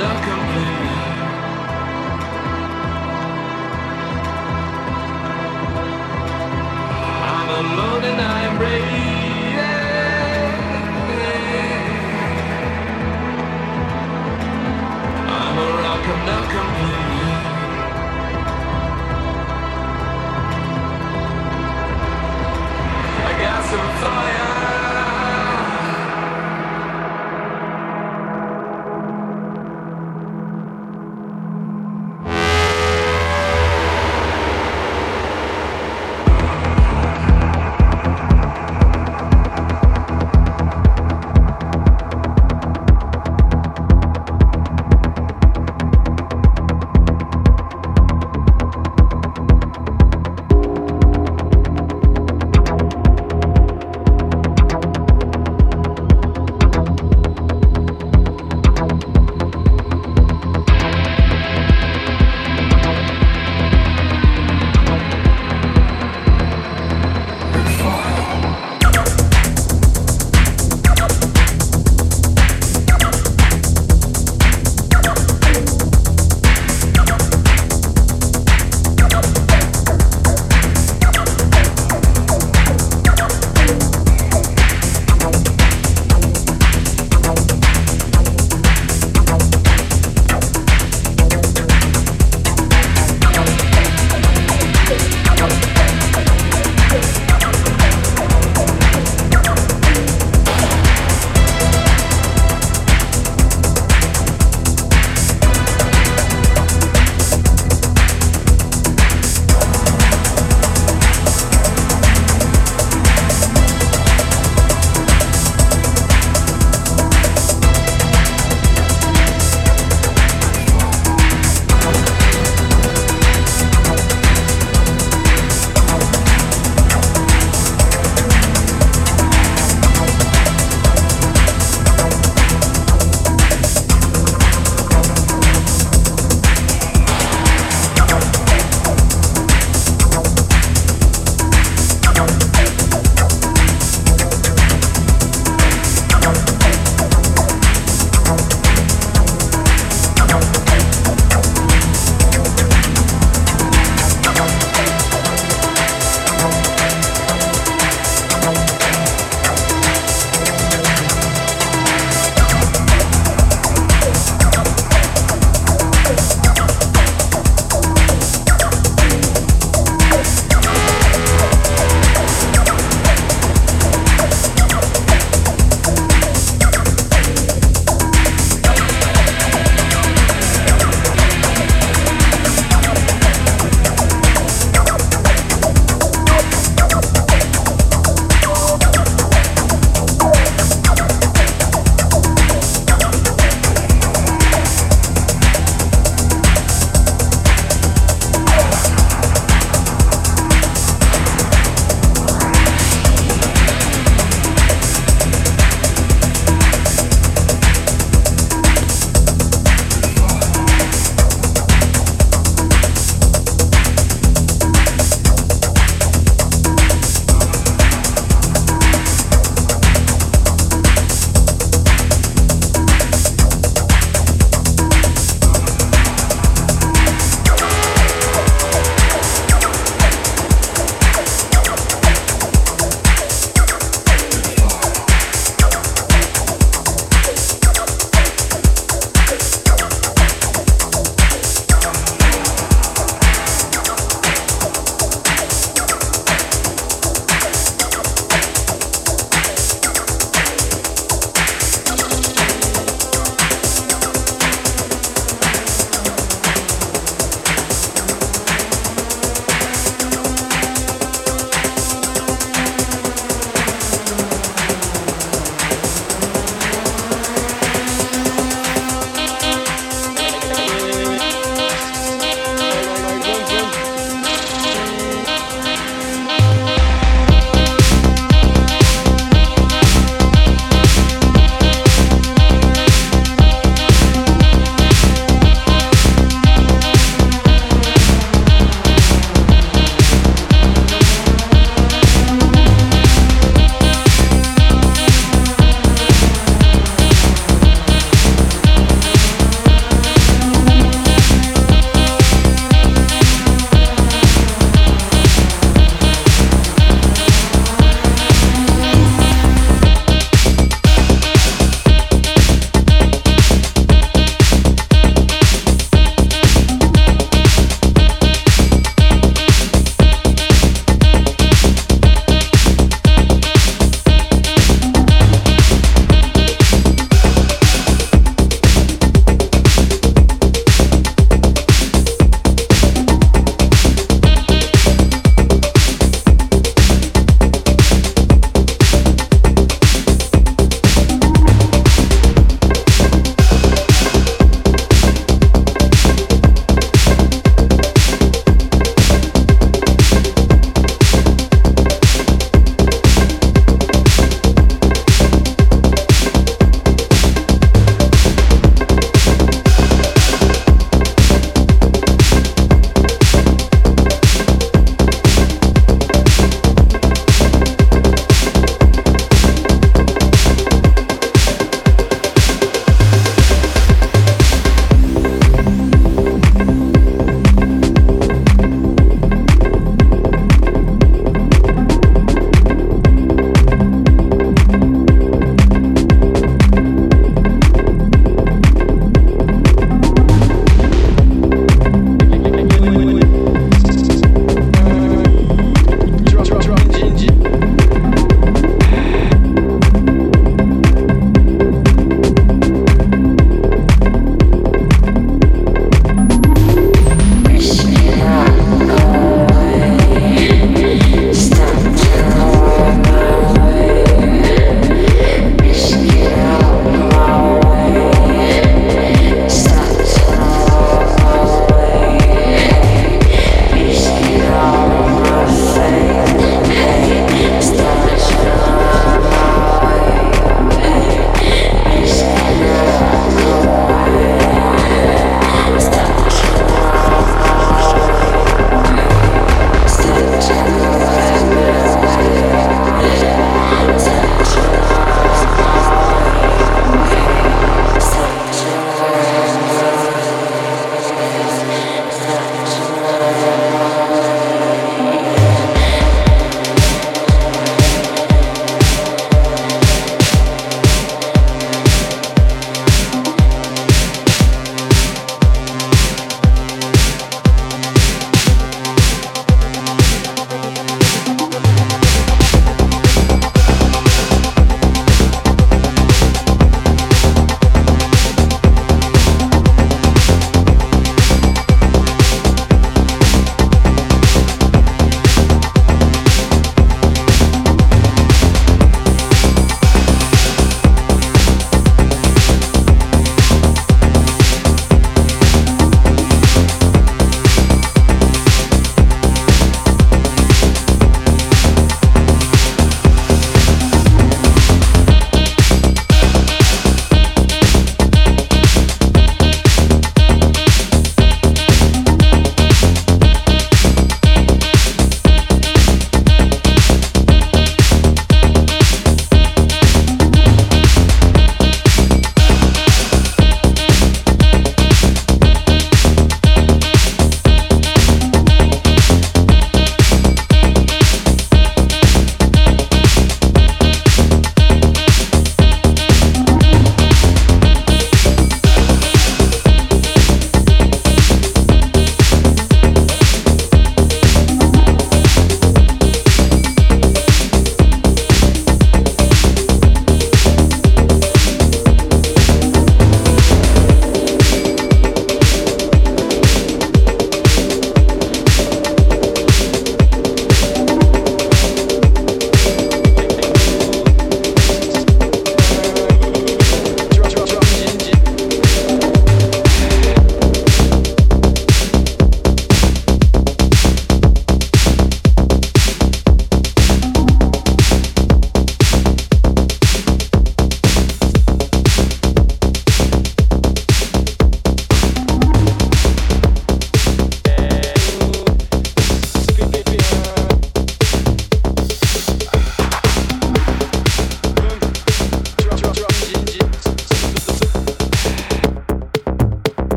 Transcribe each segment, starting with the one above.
a rock,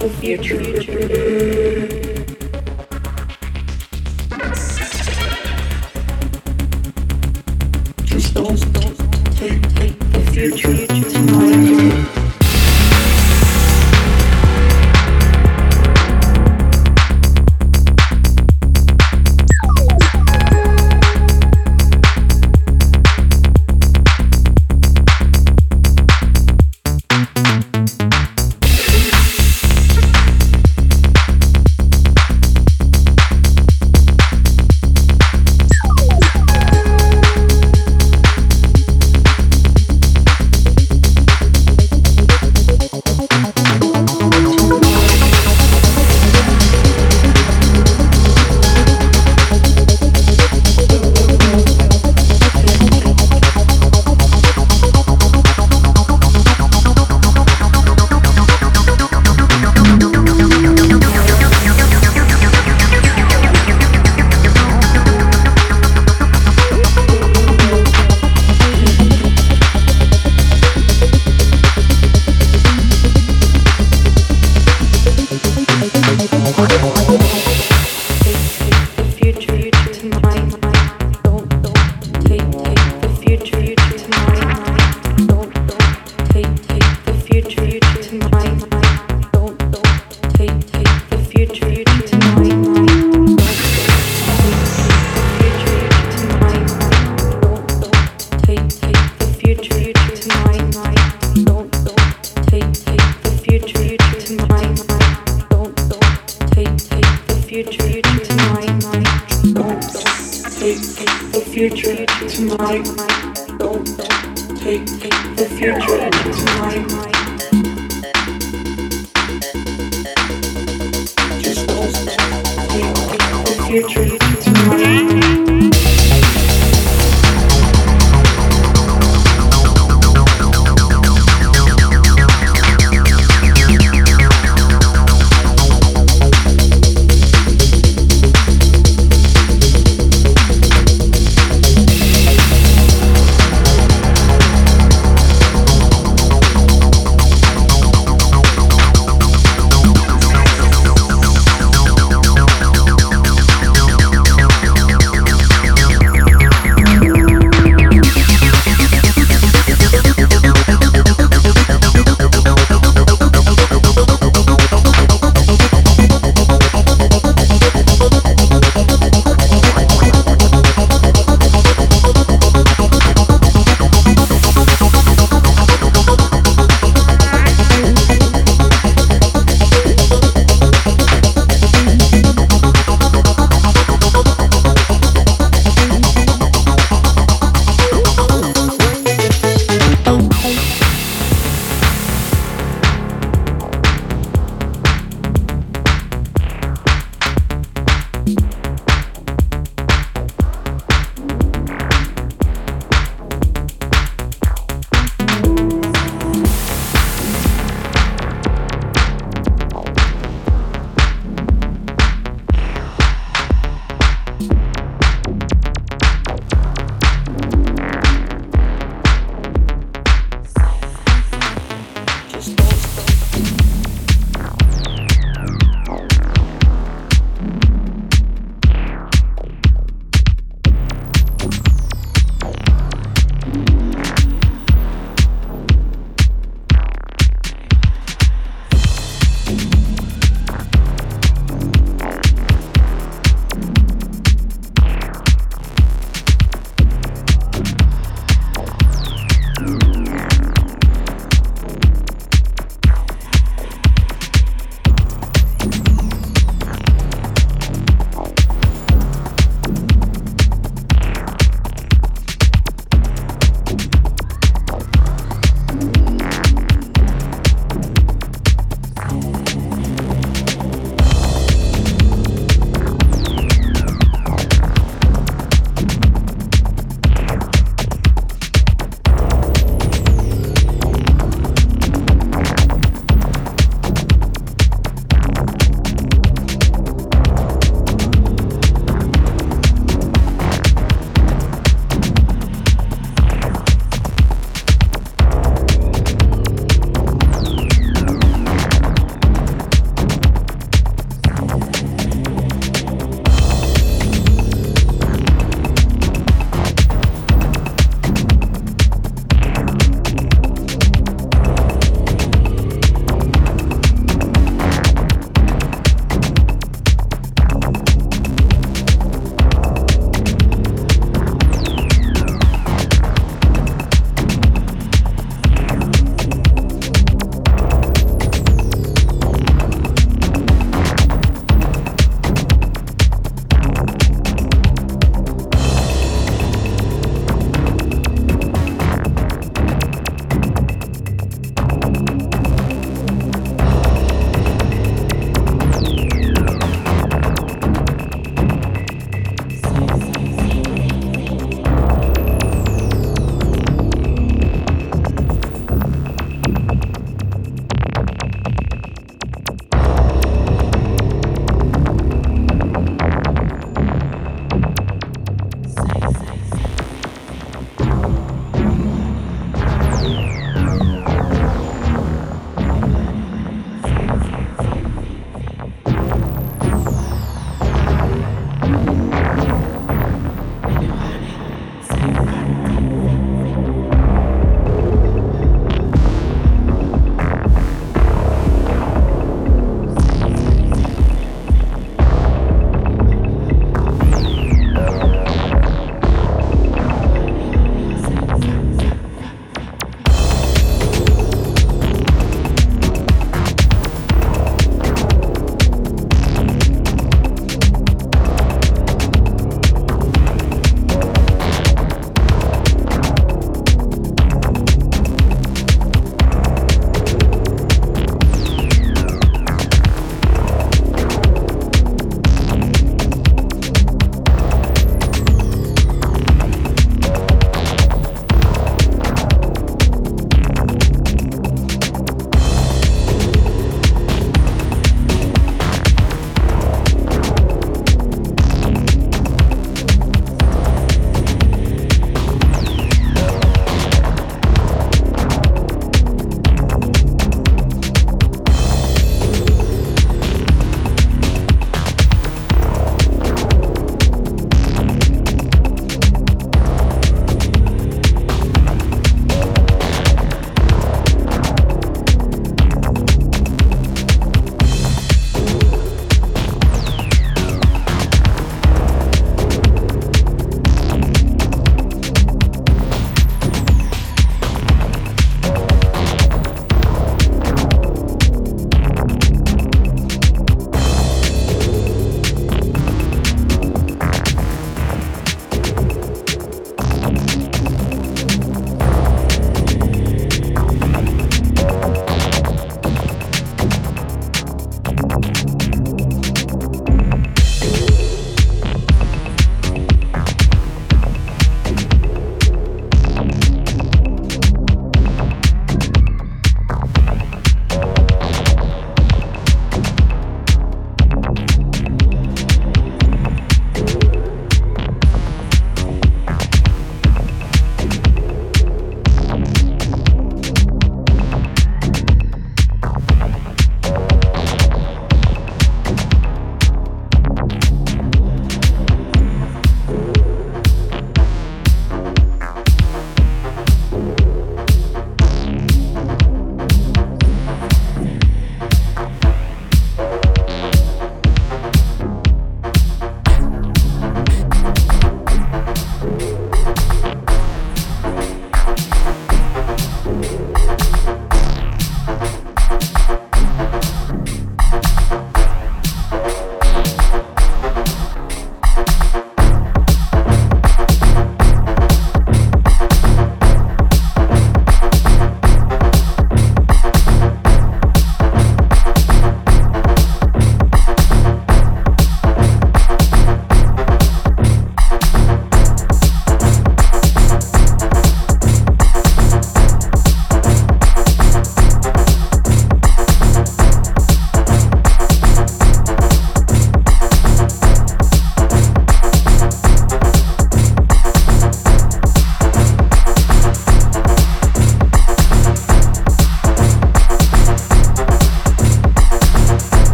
the future. Just don't, don't take, take the future. take the future tonight. Take the future tonight. Just take the future.